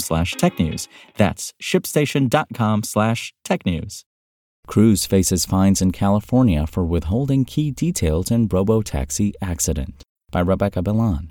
slash technews. That's shipstation.com slash technews. Cruise faces fines in California for withholding key details in robo-taxi accident by Rebecca Bellan.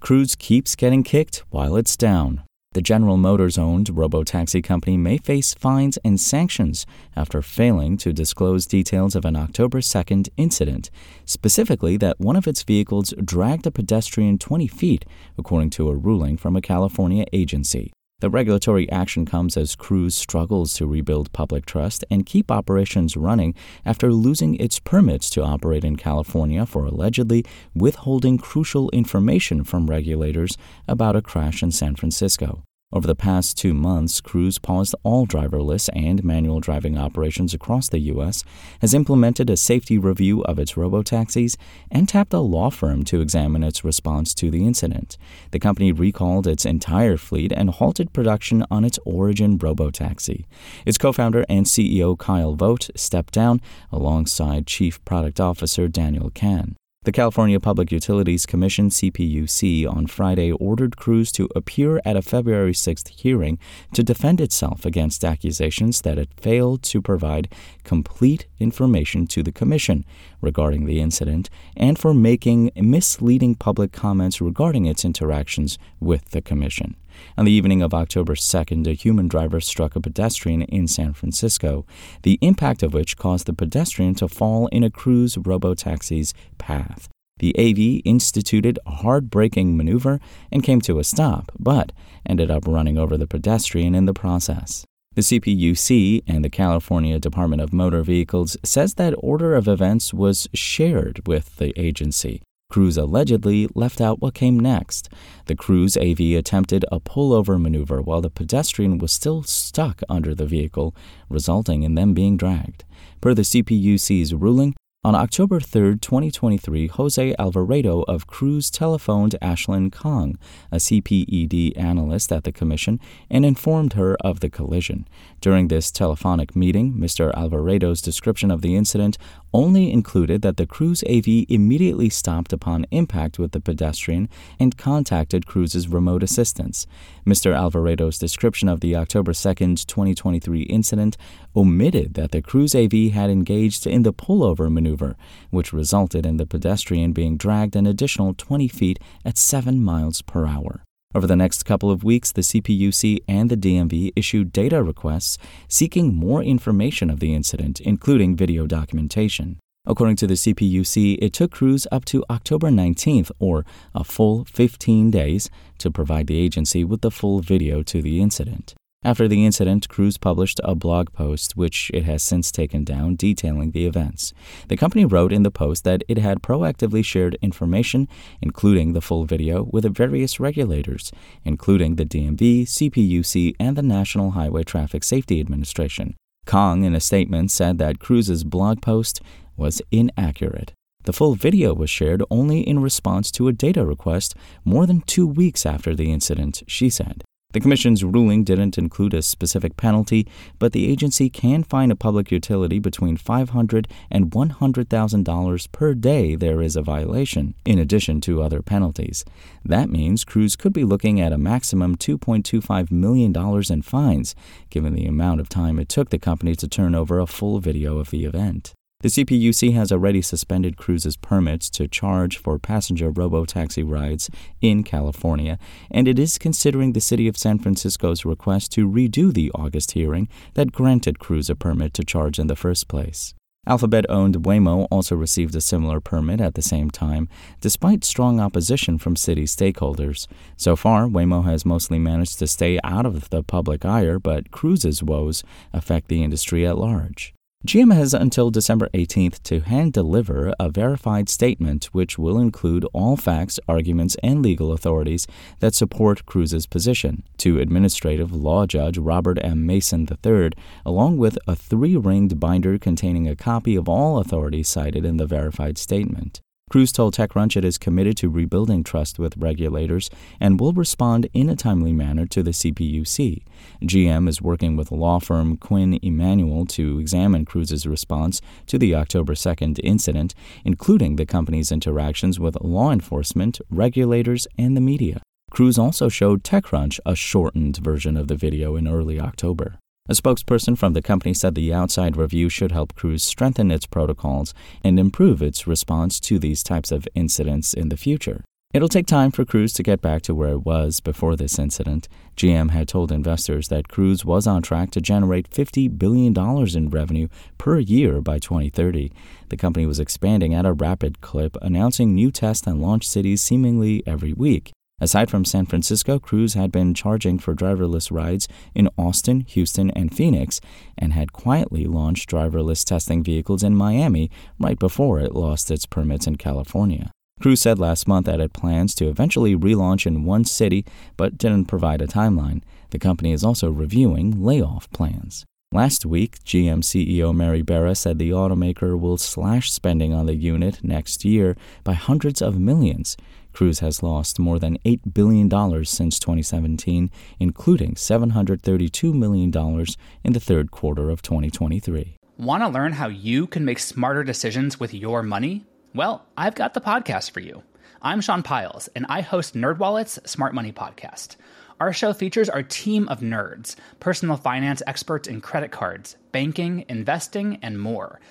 Cruise keeps getting kicked while it's down. The General Motors owned robo-taxi company may face fines and sanctions after failing to disclose details of an October 2nd incident, specifically that one of its vehicles dragged a pedestrian 20 feet, according to a ruling from a California agency. The regulatory action comes as Cruise struggles to rebuild public trust and keep operations running after losing its permits to operate in California for allegedly withholding crucial information from regulators about a crash in San Francisco. Over the past two months, Cruise paused all driverless and manual driving operations across the U.S., has implemented a safety review of its robotaxis, and tapped a law firm to examine its response to the incident. The company recalled its entire fleet and halted production on its Origin robotaxi. Its co founder and CEO Kyle Vogt stepped down alongside Chief Product Officer Daniel Kan. The California Public Utilities Commission, CPUC, on Friday ordered Cruise to appear at a February 6th hearing to defend itself against accusations that it failed to provide complete information to the Commission regarding the incident and for making misleading public comments regarding its interactions with the Commission. On the evening of October 2nd, a human driver struck a pedestrian in San Francisco, the impact of which caused the pedestrian to fall in a Cruise robotaxi's path. The AV instituted a hard braking maneuver and came to a stop, but ended up running over the pedestrian in the process. The CPUC and the California Department of Motor Vehicles says that order of events was shared with the agency. Cruise allegedly left out what came next. The Cruise AV attempted a pullover maneuver while the pedestrian was still stuck under the vehicle, resulting in them being dragged. Per the CPUC's ruling, on October 3, 2023, Jose Alvarado of Cruise telephoned Ashlyn Kong, a CPED analyst at the Commission, and informed her of the collision. During this telephonic meeting, Mr. Alvarado's description of the incident only included that the Cruise AV immediately stopped upon impact with the pedestrian and contacted Cruise's remote assistance. Mr. Alvarado's description of the October 2, 2023 incident omitted that the Cruise AV had engaged in the pullover maneuver, which resulted in the pedestrian being dragged an additional 20 feet at 7 miles per hour. Over the next couple of weeks, the CPUC and the DMV issued data requests seeking more information of the incident, including video documentation. According to the CPUC, it took Cruise up to October 19th, or a full 15 days, to provide the agency with the full video to the incident. After the incident, Cruise published a blog post, which it has since taken down, detailing the events. The company wrote in the post that it had proactively shared information, including the full video, with various regulators, including the DMV, CPUC, and the National Highway Traffic Safety Administration. Kong, in a statement, said that Cruise's blog post was inaccurate. The full video was shared only in response to a data request more than two weeks after the incident, she said. The Commission's ruling didn't include a specific penalty, but the agency can fine a public utility between $500 and $100,000 per day there is a violation, in addition to other penalties. That means Cruise could be looking at a maximum $2.25 million in fines, given the amount of time it took the company to turn over a full video of the event. The CPUC has already suspended Cruise's permits to charge for passenger robo-taxi rides in California, and it is considering the city of San Francisco's request to redo the August hearing that granted Cruise a permit to charge in the first place. Alphabet owned Waymo also received a similar permit at the same time, despite strong opposition from city stakeholders. So far, Waymo has mostly managed to stay out of the public ire, but Cruise's woes affect the industry at large. GM has until December 18th to hand deliver a verified statement which will include all facts, arguments, and legal authorities that support Cruise's position to Administrative Law Judge Robert M. Mason III, along with a three ringed binder containing a copy of all authorities cited in the verified statement. Cruise told TechCrunch it is committed to rebuilding trust with regulators and will respond in a timely manner to the CPUC. GM is working with law firm Quinn Emanuel to examine Cruise's response to the October 2nd incident, including the company's interactions with law enforcement, regulators, and the media. Cruise also showed TechCrunch a shortened version of the video in early October. A spokesperson from the company said the outside review should help Cruise strengthen its protocols and improve its response to these types of incidents in the future. It'll take time for Cruise to get back to where it was before this incident. GM had told investors that Cruise was on track to generate $50 billion in revenue per year by 2030. The company was expanding at a rapid clip, announcing new test and launch cities seemingly every week. Aside from San Francisco, Cruise had been charging for driverless rides in Austin, Houston, and Phoenix, and had quietly launched driverless testing vehicles in Miami right before it lost its permits in California. Cruise said last month that it plans to eventually relaunch in one city, but didn't provide a timeline. The company is also reviewing layoff plans. Last week, GM CEO Mary Barra said the automaker will slash spending on the unit next year by hundreds of millions. Cruise has lost more than $8 billion since 2017, including $732 million in the third quarter of 2023. Want to learn how you can make smarter decisions with your money? Well, I've got the podcast for you. I'm Sean Pyles, and I host NerdWallet's Smart Money Podcast. Our show features our team of nerds, personal finance experts in credit cards, banking, investing, and more –